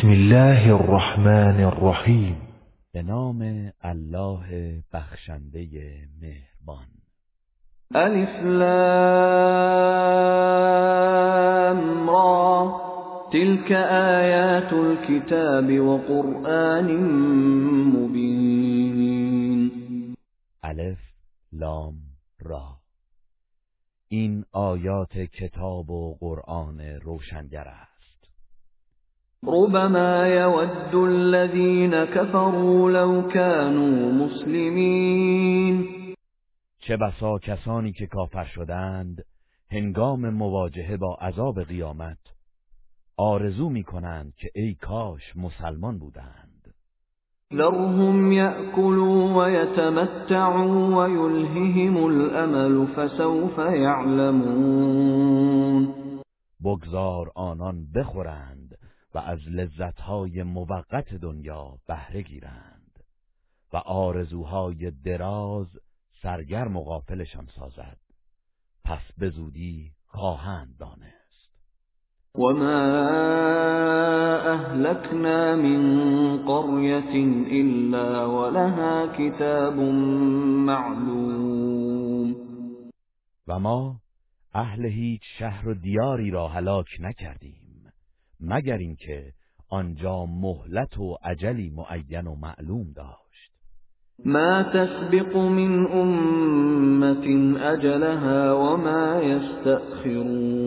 بسم الله الرحمن الرحیم. به نام الله بخشنده مهربان. الف لام را. تلك آیات الكتاب وقرآن مبین. الف لام را. این آیات کتاب و قرآن روشنگر است. ربما يود الذين كفروا لو كانوا مسلمين. چه بسا کسانی که کافر شدند هنگام مواجهه با عذاب قیامت آرزو می کنند که ای کاش مسلمان بودند. ذرهم يأكلوا ويتمتعوا ويلههم الأمل فسوف يعلمون بگذار آنان بخورند. و از لذتهای موقت دنیا بهره گیرند و آرزوهای دراز سرگرم و غافلشان سازد. پس به زودی خواهند دانست. وما اهلكنا من قرية الا ولها کتاب معلوم. و ما اهل هیچ شهر و دیاری را هلاک نکردیم. مگر اینکه آنجا مهلت و عجلی معین و معلوم داشت. ما تسبق من امت اجلها وما یستأخرون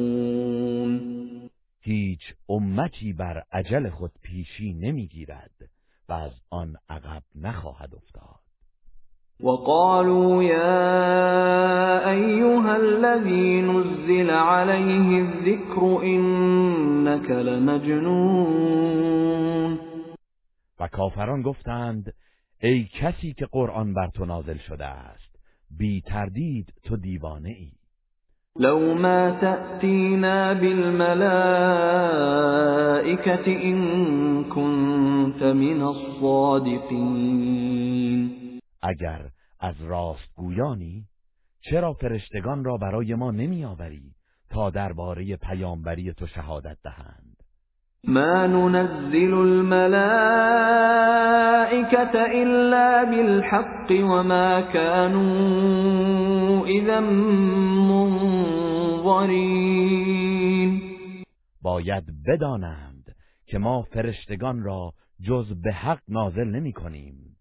هیچ امتی بر عجل خود پیشی نمی‌گیرد و از آن عقب نخواهد افتاد. وقالوا يا أيها الذي نزل عليه الذكر إنك لمجنون. و کافران گفتند ای کسی که قرآن بر تو نازل شده است بی تردید تو دیوانه ای. لو ما تأتینا بالملائكة إن كنت من الصادقين اگر از راستگویانی چرا فرشتگان را برای ما نمیآوری تا درباره پیامبری تو شهادت دهند؟ ما ننزل الملائكة الا بالحق وما كانوا اذا منظرین. باید بدانند که ما فرشتگان را جز به حق نازل نمی کنیم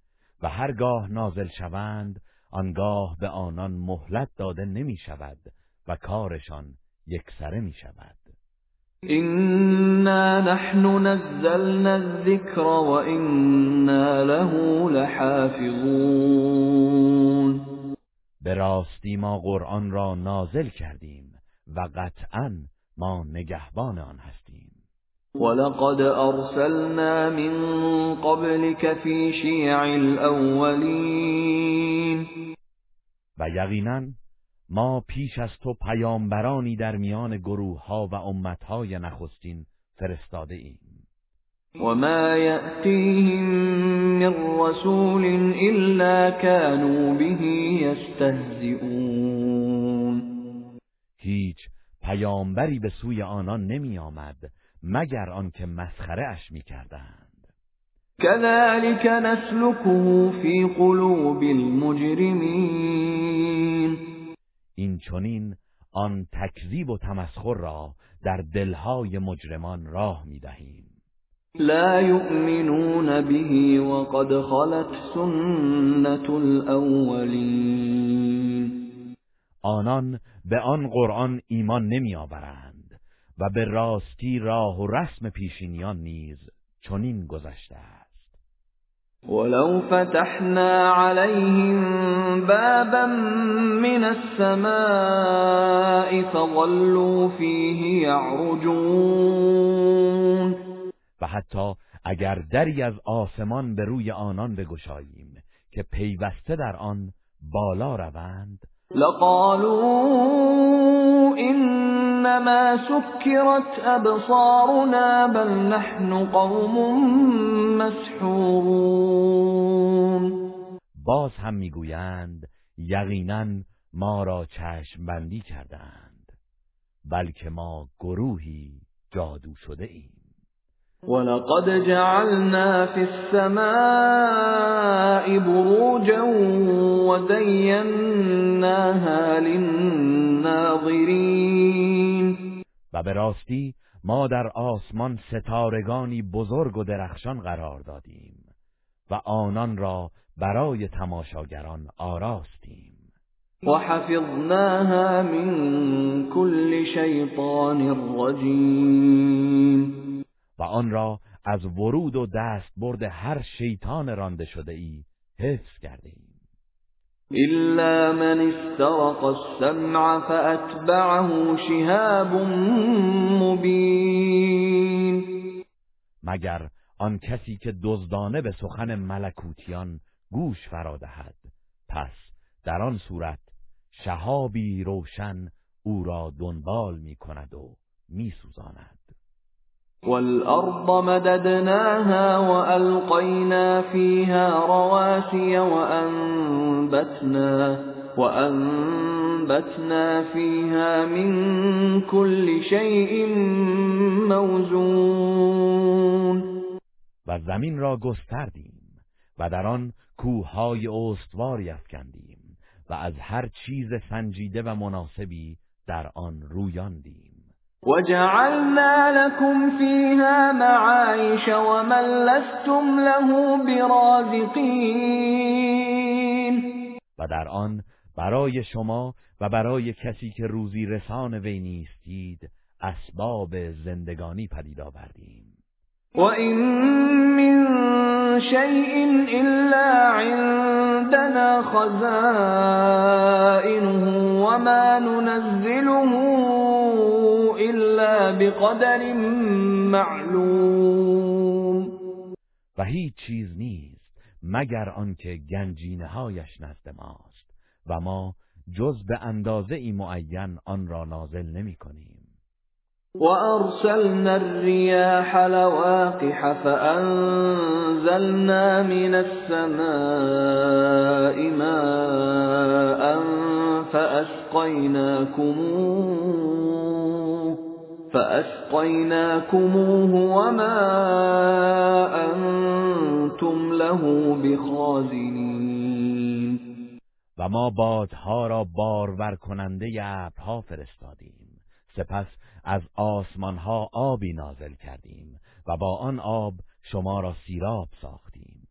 و هرگاه نازل شوند آنگاه به آنان مهلت داده نمی شود و کارشان یکسره می شود اینا نحن نزلنا الذکر و اینا له لحافظون. به راستی ما قرآن را نازل کردیم و قطعا ما نگهبان آن هستیم. ولقد ارسلنا من قبلك في شيع الاولین و یقینا ما پیش از تو پیامبرانی در میان گروه ها و امت های نخستین فرستاده ایم. و ما یأتیهم من رسول الا كانوا به یستهزئون هیچ پیامبری به سوی آنان نمی آمد مگر آنکه مسخره اش می‌کردند. كذلك نسلكه في قلوب المجرمین این چنین آن تکذیب و تمسخر را در دلهای مجرمان راه می‌دهیم. لا يؤمنون به وقد خلت سنت الاولین آنان به آن قرآن ایمان نمیآورند. و به راستی راه و رسم پیشینیان نیز چنین گذشته است. ولو فتحنا عليهم بابا من السماء فظلوا فيه يعرجون و حتی اگر دری از آسمان به روی آنان بگشاییم که پیوسته در آن بالا روند. لقالوا انما سكرت ابصارنا بل نحن قوم مسحورون. باز هم می‌گویند یقینا ما را چشم بندی کردند بلکه ما گروهی جادو شده ایم. ولقد جعلنا في السماء بروجا وزيناها للناظرين. و به راستی ما در آسمان ستارگانی بزرگ و درخشان قرار دادیم و آنان را برای تماشاگران آراستیم. وحفظناها من كل شیطان رجیم. و آن را از ورود و دست برد هر شیطان رانده شده ای حفظ کرده ایم إلا من استرق السمع فأتبعه شهاب مبین مگر آن کسی که دزدانه به سخن ملکوتیان گوش فرا دهد. پس در آن صورت شهابی روشن او را دنبال می کند و می سوزاند والأرض مددناها وألقينا فيها رواسي وأنبتنا وأنبتنا فيها من كل شيء موزون. و زمین را گستردیم و در آن کوههای استواری افکندیم و از هر چیز سنجیده و مناسبی در آن رویاندیم. وجعلنا لكم فيها معايش ومن لستم له برازقين و در آن برای شما و برای کسی که روزی رسان وی نیستید اسباب زندگانی پدید آوردیم. وَإِن مِّن شَيْءٍ إِلَّا عِندَنَا خَزَائِنُهُ وَمَا نُنَزِّلُهُ إِلَّا بِقَدَرٍ مَّعْلُومٍ و هیچ چیز نیست مگر آنکه گنجینه هایش نزد ماست و ما جز به اندازه ای معین آن را نازل نمی کنیم وأرسلنا الرياح لواقح فأنزلنا من السماء ماء فأسقيناكموه وما أنتم له بخازنين و ما بادها را بارور کننده ابرها فرستادیم. سپس از آسمان ها آبی نازل کردیم و با آن آب شما را سیراب ساختیم.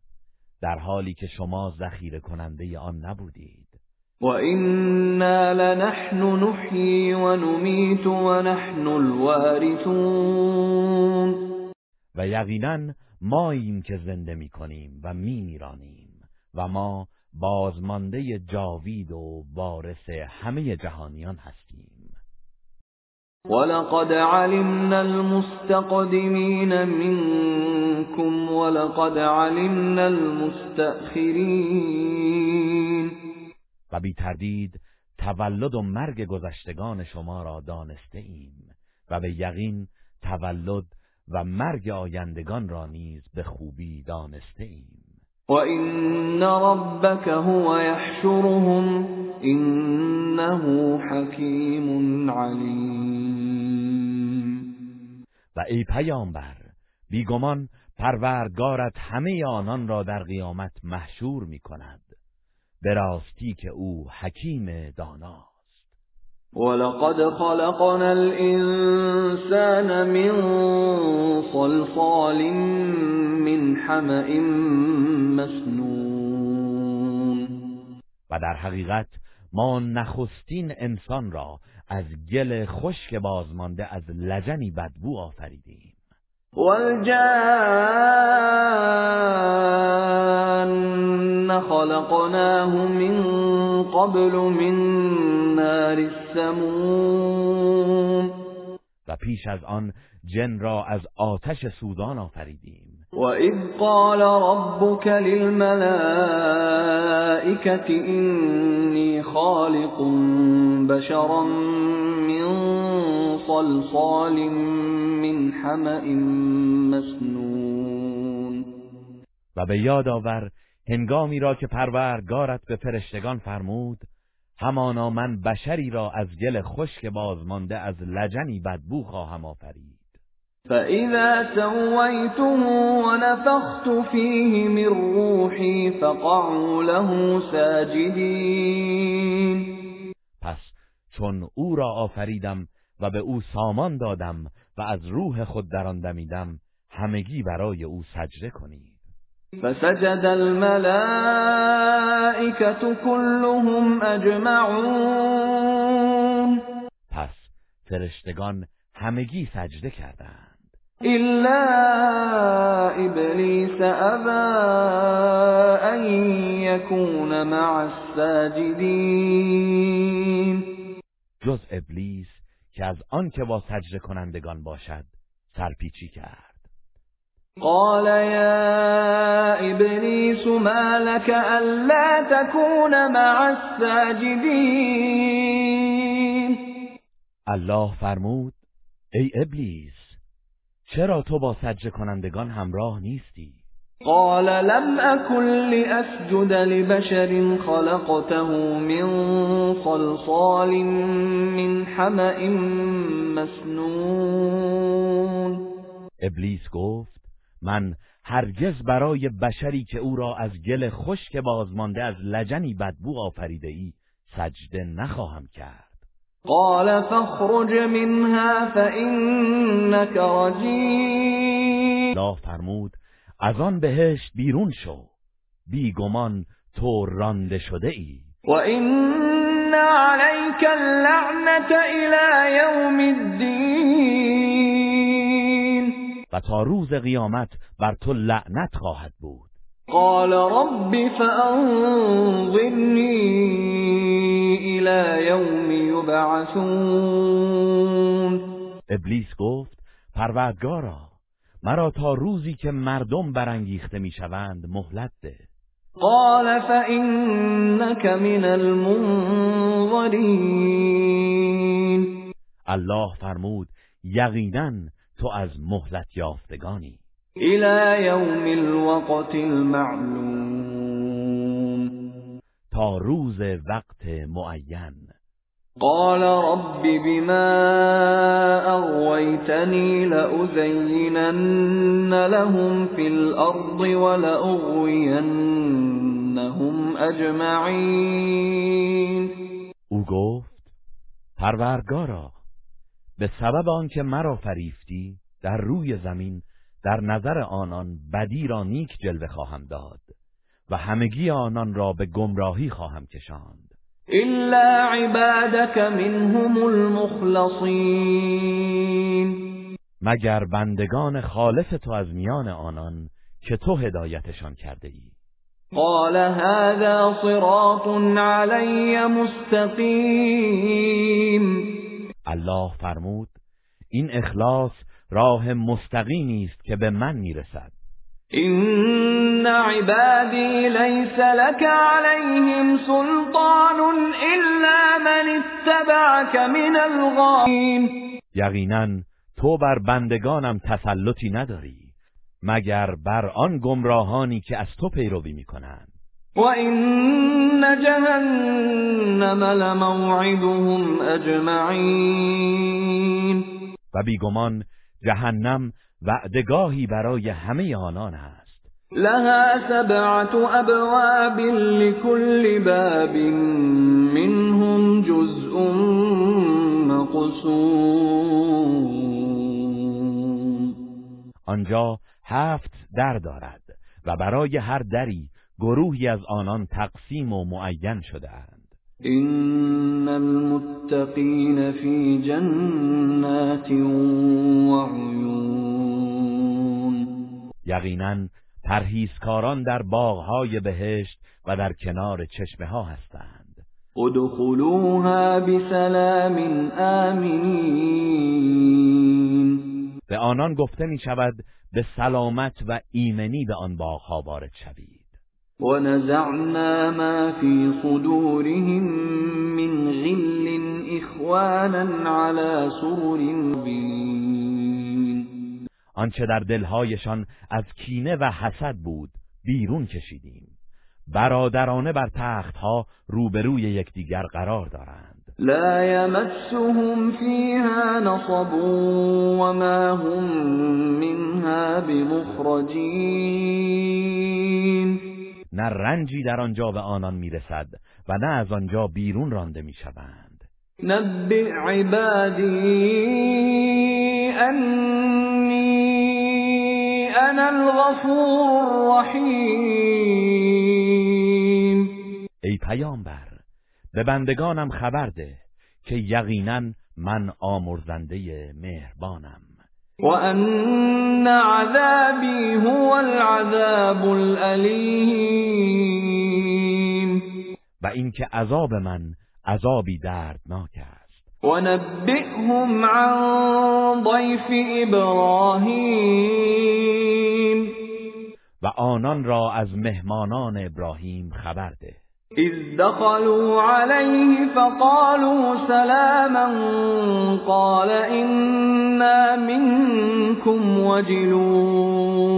در حالی که شما ذخیره کننده آن نبودید. و اینا لنحن نحیی و نمیت و نحن الوارثون و یقینا ماییم که زنده می کنیم و می میرانیم و ما بازمانده جاوید و وارث همه جهانیان هستیم. ولقد علمنا المستقدمين منكم ولقد علمنا المستأخرين و بی تردید تولد و مرگ گذشتگان شما را دانسته ایم و به یقین تولد و مرگ آیندگان را نیز به خوبی دانسته ایم. و این ربک هو یحشرهم انه حکیم علیم. و ای پیامبر بیگمان پروردگارت همه آنان را در قیامت محشور می کند. به راستی که او حکیم داناست. ولقد خلقنا الانسان من صلصال من حمأ مسنون. و در حقیقت ما نخستین انسان را از گل خشک بازمانده از لجنی بدبو آفریدیم. والجان خلقناه من قبل من نار السموم. و پیش از آن جن را از آتش سوزان آفریدیم. وَإِذْ قَالَ رَبُّكَ لِلْمَلَائِكَةِ إِنِّي خَالِقٌ بَشَرًا مِّن صَلْصَالٍ مِّنْ حَمَإٍ مسنون و به یاد آور هنگامی را که پروردگارت به فرشتگان فرمود همانا من بشری را از گل خشک بازمانده از لجنی بدبو خواهم آفرید. فإذا سويته ونفخت فيه من روحي فقعوا له ساجدین پس چون او را آفریدم و به او سامان دادم و از روح خود در آن دمیدم همگی برای او سجده کنید. فسجد الملائكة كلهم اجمعون پس فرشتگان همگی سجده کردند. إلا إبليس أبى أن يكون مع الساجدين. جز ابلیس که از آن که با سجده کنندگان باشد سرپیچی کرد. قال يا إبليس ما لك ألا تكون مع الساجدين؟ الله فرمود ای ابلیس چرا تو با سجده کنندگان همراه نیستی؟ قال لم أكن لأسجد لبشر خلقته من صلصال من حمأ مسنون. ابلیس گفت من هرگز برای بشری که او را از گل خشک بازمانده از لجنی بدبو آفریده ای سجده نخواهم کرد. قال فاخرج منها فإنك رجیم الله فرمود از آن بهشت بیرون شو بیگمان تو رانده شده ای وإن عليك اللعنة إلى يوم الدين. و تا روز قیامت بر تو لعنت خواهد بود. قال رب فأنظرني إلى يوم يبعثون. ابلیس گفت پروردگارا مرا تا روزی که مردم برانگیخته می‌شوند مهلت ده. قال فإنك من المنظرين الله فرمود یقینا تو از مهلت یافتگانی. إلى يوم الوقت المعلوم. تا روز وقت معین. قال رب بما أغويتني لأزينن لهم في الأرض ولأغوينهم أجمعين. او گفت پروردگارا به سبب آنکه مرا فریفتی در روی زمین در نظر آنان بدی را نیک جلوه خواهم داد. و همگی آنان را به گمراهی خواهم کشاند. إلا عبادك منهم المخلصين. مگر بندگان خالص تو از میان آنان که تو هدایتشان کرده ای قال هذا صراط علي مستقيم. الله فرمود این اخلاص راه مستقیمی است که به من می‌رسد. إن عبادي ليس لك عليهم سلطان إلا من اتبعك من الغاوين. یقینا تو بر بندگانم تسلطی نداری مگر بر آن گمراهانی که از تو پیروی می‌کنند. وإن جهنم لموعدهم أجمعين. و بیگمان جهنم وعدگاهی برای همه آنان است. لها سبعة أبواب لكل باب منهم جزء مقسوم. آنجا هفت در دارد و برای هر دری گروهی از آنان تقسیم و معین شده اند إن المتقين في جنات وعيون یقینا پرهیزکاران در باغهای بهشت و در کنار چشمه ها هستند. ادخلوها بسلام آمنين به آنان گفته می شود به سلامت و ایمنی به آن باغها وارد شوید. ونزعنا ما في صدورهم من غل إخوانا على سرر آنچه در دلهایشان از کینه و حسد بود بیرون کشیدیم. برادرانه بر تختها روبروی یکدیگر قرار دارند. لا يمسهم فيها نصب وما هم منها بمخرجین نه رنجی در آنجا به آنان می‌رسد و نه از آنجا بیرون رانده می‌شوند. نبئ عبادی انی انا الغفور الرحیم. ای پیامبر به بندگانم خبر ده که یقینا من آمرزنده مهربانم. و ان عذابی هو العذاب الالیم و اینکه عذاب من عذابی دردناک است. و نبئهم عن ضیف ابراهیم و آنان را از مهمانان ابراهیم خبر ده. اذ دخلوا عليه فقالوا سلاما قال انا منكم وجلون.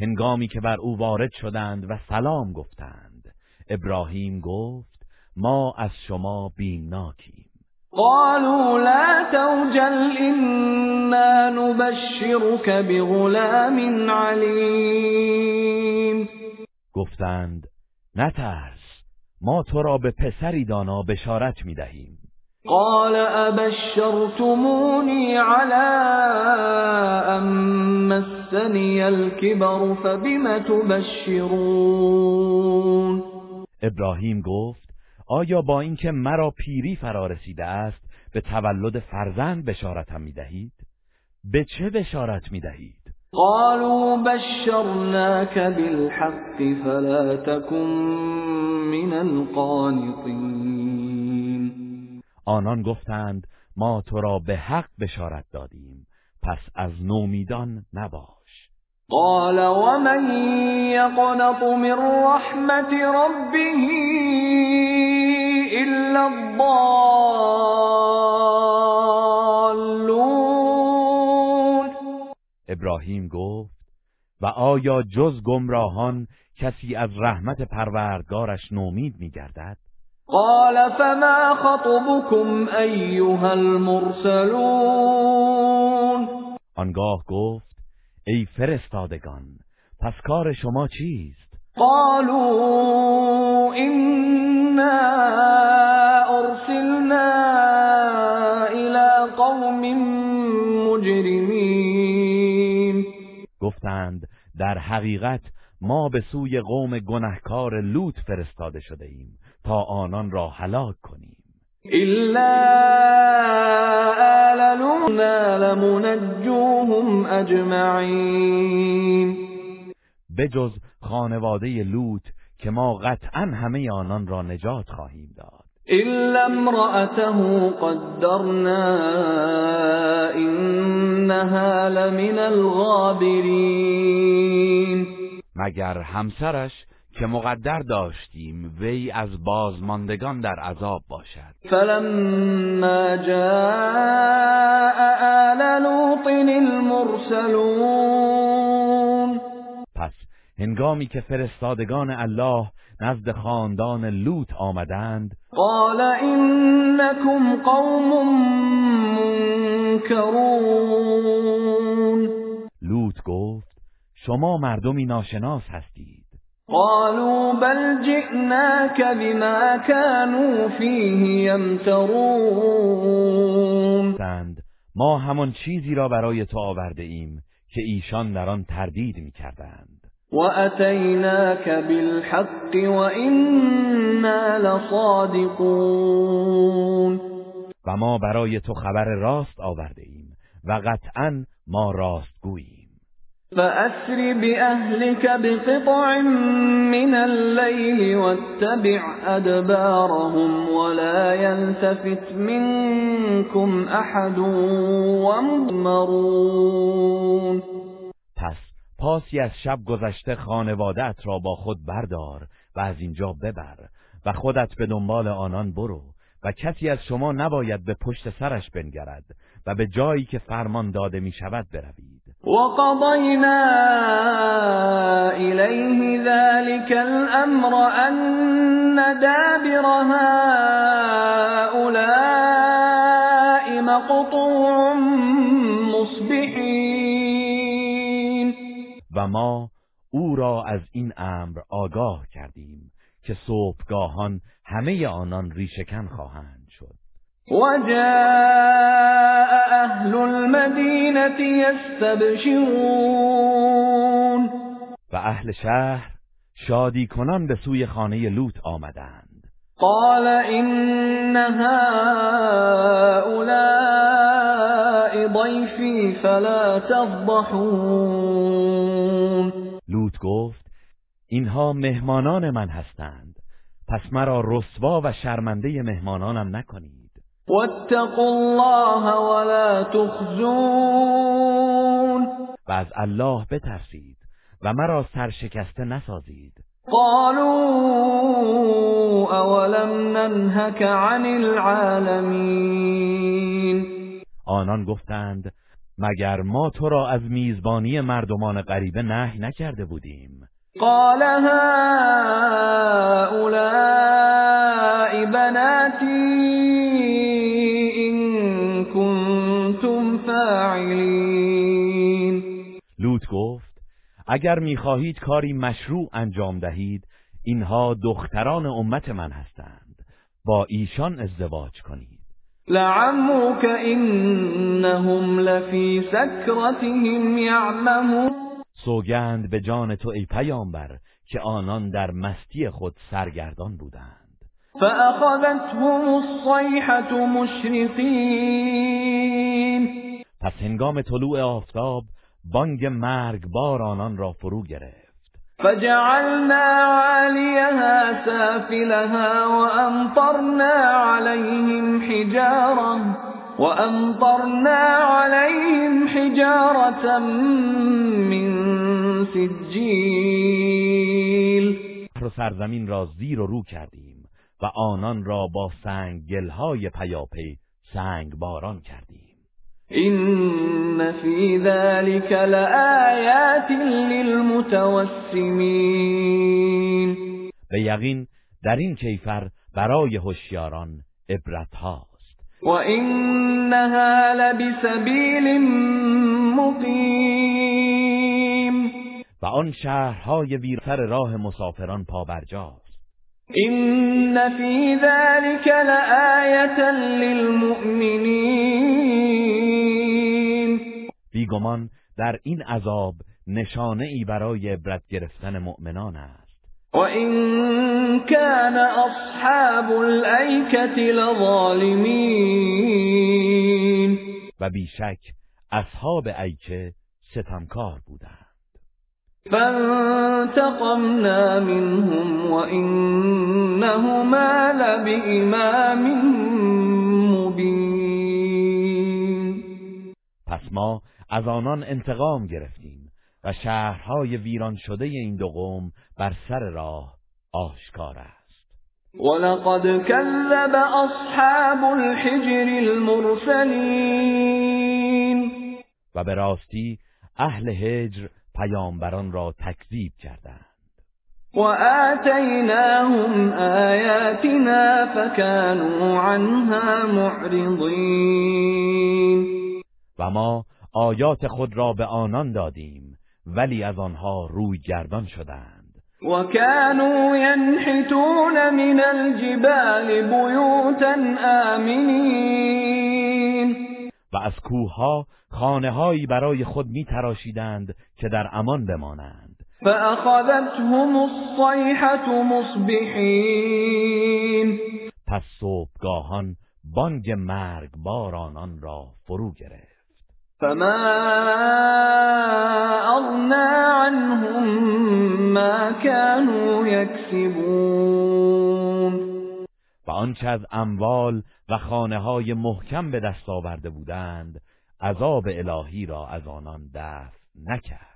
هنگامی که بر او وارد شدند و سلام گفتند ابراهیم گفت ما از شما بیمناکیم قالوا لا توجل انا نبشرك بغلام علیم. گفتند نترس ما تو را به پسری دانا بشارت می دهیم قال ابشرتمونی على ام مسنی الكبر فبم تبشرون ابراهیم گفت آیا با اینکه مرا پیری فرا رسیده است به تولد فرزند بشارتم می دهید؟ به چه بشارت می دهید؟ قالوا بشرناك بالحق فلا تكن من القانطين. آنان گفتند ما تو را به حق بشارت دادیم پس از نومیدان نباش. قال ومن يقنط من رحمت ربه الا الضالون ابراهیم گفت و آیا جز گمراهان کسی از رحمت پروردگارش نومید میگردد؟ قال فما خطبكم ايها المرسلون؟ آنگاه گفت ای فرستادگان پس کار شما چیست؟ قالوا إنا أرسلنا إلى قوم گفتند در حقیقت ما به سوی قوم گنهکار لوط فرستاده شده ایم تا آنان را هلاک کنیم. إلا آل لوطنا لمنجوهم أجمعين. بجز خانواده لوط که ما قطعا همه آنان را نجات خواهیم داد. إلا امرأته قدرنا إنها لمن الغابرين. مگر همسرش که مقدر داشتیم وی از بازماندگان در عذاب باشد. فلما جاء آل لوط المرسلون. پس هنگامی که فرستادگان الله نزد خاندان لوط آمدند. قال إنكم قوم منكرون. لوط گفت شما مردمی ناشناس هستید. قالوا بل جئناك بما كانوا فيه يمترون ما همان چیزی را برای تو آورده ایم که ایشان در آن تردید می‌کردند. وأتيناك بالحق وإنا لصادقون و ما برای تو خبر راست آورده ایم و قطعا ما راستگوییم. فأسر بأهلك بقطع من الليل واتبع أدبارهم ولا يلتفت منكم أحد ومضمرون پاسی از شب گذشته خانوادت را با خود بردار و از اینجا ببر و خودت به دنبال آنان برو و کسی از شما نباید به پشت سرش بنگرد و به جایی که فرمان داده می شود بروید. وقضينا إليه ذلك الأمر أن دابر هؤلاء مقطوع و ما او را از این امر آگاه کردیم که صبحگاهان همه آنان ریشکن خواهند شد. وجاء أهل المدينة يستبشرون و اهل شهر شادی کنان به سوی خانه لوط آمدند. قال إن هؤلاء ضيفي فلا تفضحون. لوط گفت اینها مهمانان من هستند پس مرا رسوا و شرمنده مهمانانم نکنید. واتقوا الله ولا تخزون. و از الله بترسید و مرا سرشکسته نسازید. قالوا اولم ننهك عن العالمین آنان گفتند مگر ما تو را از میزبانی مردمان غریبه نهی نکرده بودیم؟ قال هؤلاء بناتي إن كنتم فاعلين. لوط گفت اگر می‌خواهید کاری مشروع انجام دهید اینها دختران امت من هستند. با ایشان ازدواج کنید. لعمرك إنهم لفي سكرتهم يعمهون. سوگند به جان تو ای پیامبر که آنان در مستی خود سرگردان بودند. فأخذتهم الصيحة مشرقين. پس هنگام طلوع آفتاب بانگ مرگبار آنان را فرو گرفت. فجعلنا عاليها سافلها وأمطرنا عليهم حجارة وأمطرنا عليهم حجارة من شهر و سرزمین را زیر و رو کردیم و آنان را با سنگ گلهای پیاپی سنگ باران کردیم. إن في ذلك لآيات للمتوسمين به یقین در این کیفر برای هوشیاران عبرت هاست. وإنها لبسبيل مقيم و آن شهرهای ویرتر راه مسافران پابرجاست. إن في ذلك لآية للمؤمنين بیگمان در این عذاب نشانه ای برای عبرت گرفتن مؤمنان است. وإن كان أصحاب الأيكة لظالمين و بیشک اصحاب ایکه ستمکار بودند. فانتقمنا منهم وإنهما لبإمام مبين پس ما از آنان انتقام گرفتیم و شهرهای ویران شده این دو قوم بر سر راه آشکار است. ولقد كذب أصحاب الحجر المرسلين. و به راستی اهل هجر پیامبران را تکذیب کردند. وآتيناهم آياتنا فكانوا عنها معرضين. و ما آیات خود را به آنان دادیم ولی از آنها روی گردان شدند. وكانوا ينحتون من الجبال بيوتا آمنين و از کوهها خانههایی برای خود می تراشیدند که در امان بمانند. فأخذتهم الصيحة مصبحين پس صبحگاهان بانگ مرگ بار آنان را فرو گرفت. فما أغنى عنهم ما كانوا يكسبون و آنچه از اموال و خانه های محکم به دست آورده بودند عذاب الهی را از آنان دفع نکرد.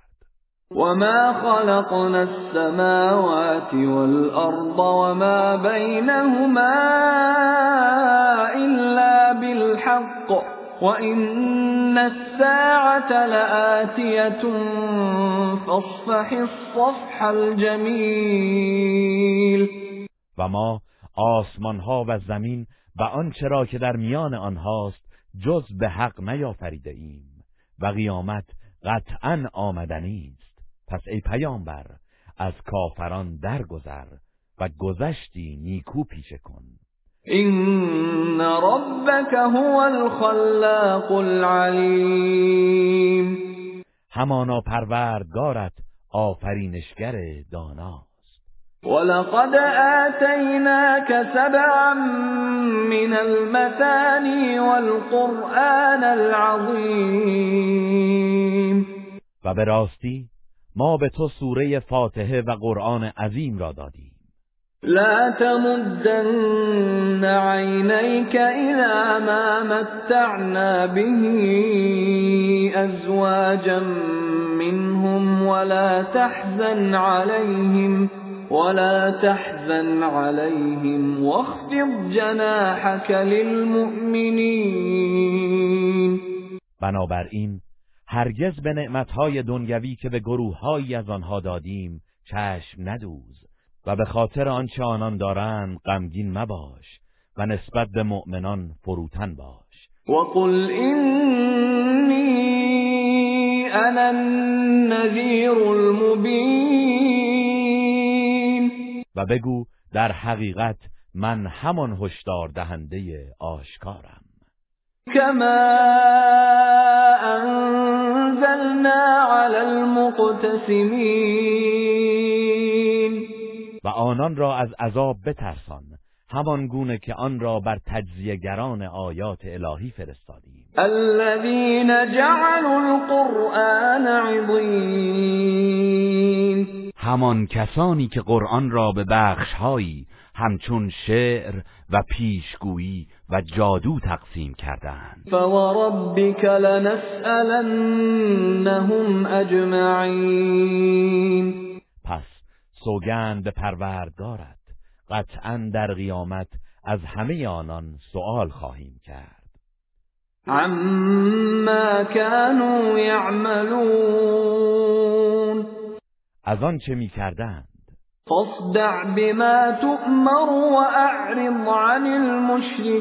وما خلقنا السماوات والأرض وما بينهما إلا بالحق وإن الساعة لآتية فاصفح الصفح و ما آسمان ها و زمین و آنچه را که در میان آنهاست جز به حق نیافریده ایم و قیامت قطعا آمدنی است. پس ای پیامبر از کافران درگذر و گذشتی نیکو پیشه کن. این ربک هو الخلاق العلیم همانا پروردگارت آفرینشگر داناست. ولقد آتیناک سبعا من المثانی والقرآن العظیم و به راستی ما به تو سوره فاتحه و قرآن عظیم را دادیم. لا تمدن عينيك إلى ما متعنا به أزواجا منهم ولا تحزن عليهم ولا تحزن عليهم واخفض جناحك للمؤمنين. بنابراین هرگز به نعمتهای دنیوی که به گروههایی از آنها دادیم چشم ندوز. و به خاطر آنچه آنان دارند غمگین مباش و نسبت به مؤمنان فروتن باش. وقل اینی انا النذیر المبین و بگو در حقیقت من همان هشدار دهنده آشکارم. كما انزلنا على المقتسمین و آنان را از عذاب بترسان همان گونه که آن را بر تجزیهگران آیات الهی فرستادیم. الذين جعلوا القرآن عضین. همان کسانی که قرآن را به بخشهایی همچون شعر و پیشگویی و جادو تقسیم کردند فوربك لنسألنهم اجمعین سوگند به پروردگارت. قطعا در قیامت از همه آنان سؤال خواهیم کرد. عما كانوا يعملون از آن چه می کردند؟ فاصدع بما تؤمر واعرض عن المشركين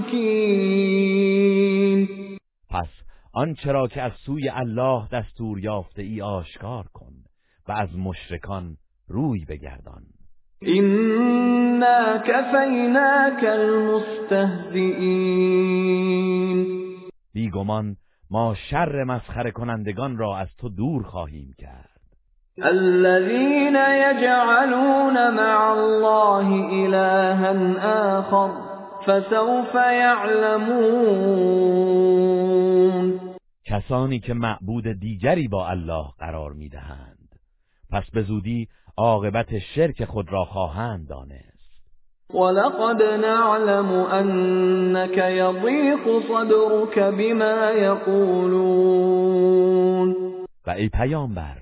پس آنچه را که از سوی الله دستور یافته ای آشکار کن و از مشرکان روی بگردان. إنا كفيناك المستهزئين. بیگمان ما شر مسخره کنندگان را از تو دور خواهیم کرد. الذين يجعلون مع الله إلها آخر فسوف يعلمون. کسانی که معبود دیگری با الله قرار می‌دهند. پس به زودی عاقبت شرک خود را خواهند دانست. ولقد نعلم أنك يضيق صدرك بما يقولون و ای پیامبر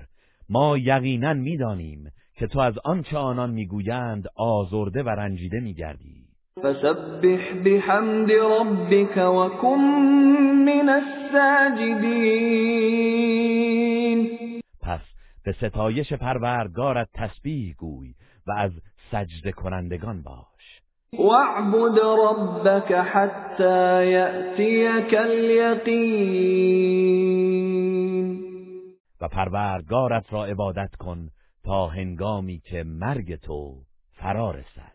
ما یقینا می‌دانیم که تو از آنچه آنان می‌گویند آزرده و رنجیده میگردی. فسبح بحمد ربك وكن من الساجدين به ستایش پروردگارت تسبیح گوی و از سجده کنندگان باش. واعبد ربك حتى يأتيك اليقين و پروردگارت را عبادت کن تا هنگامی که مرگ تو فرا رسد.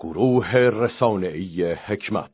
گروه رسانه‌ای حکمت.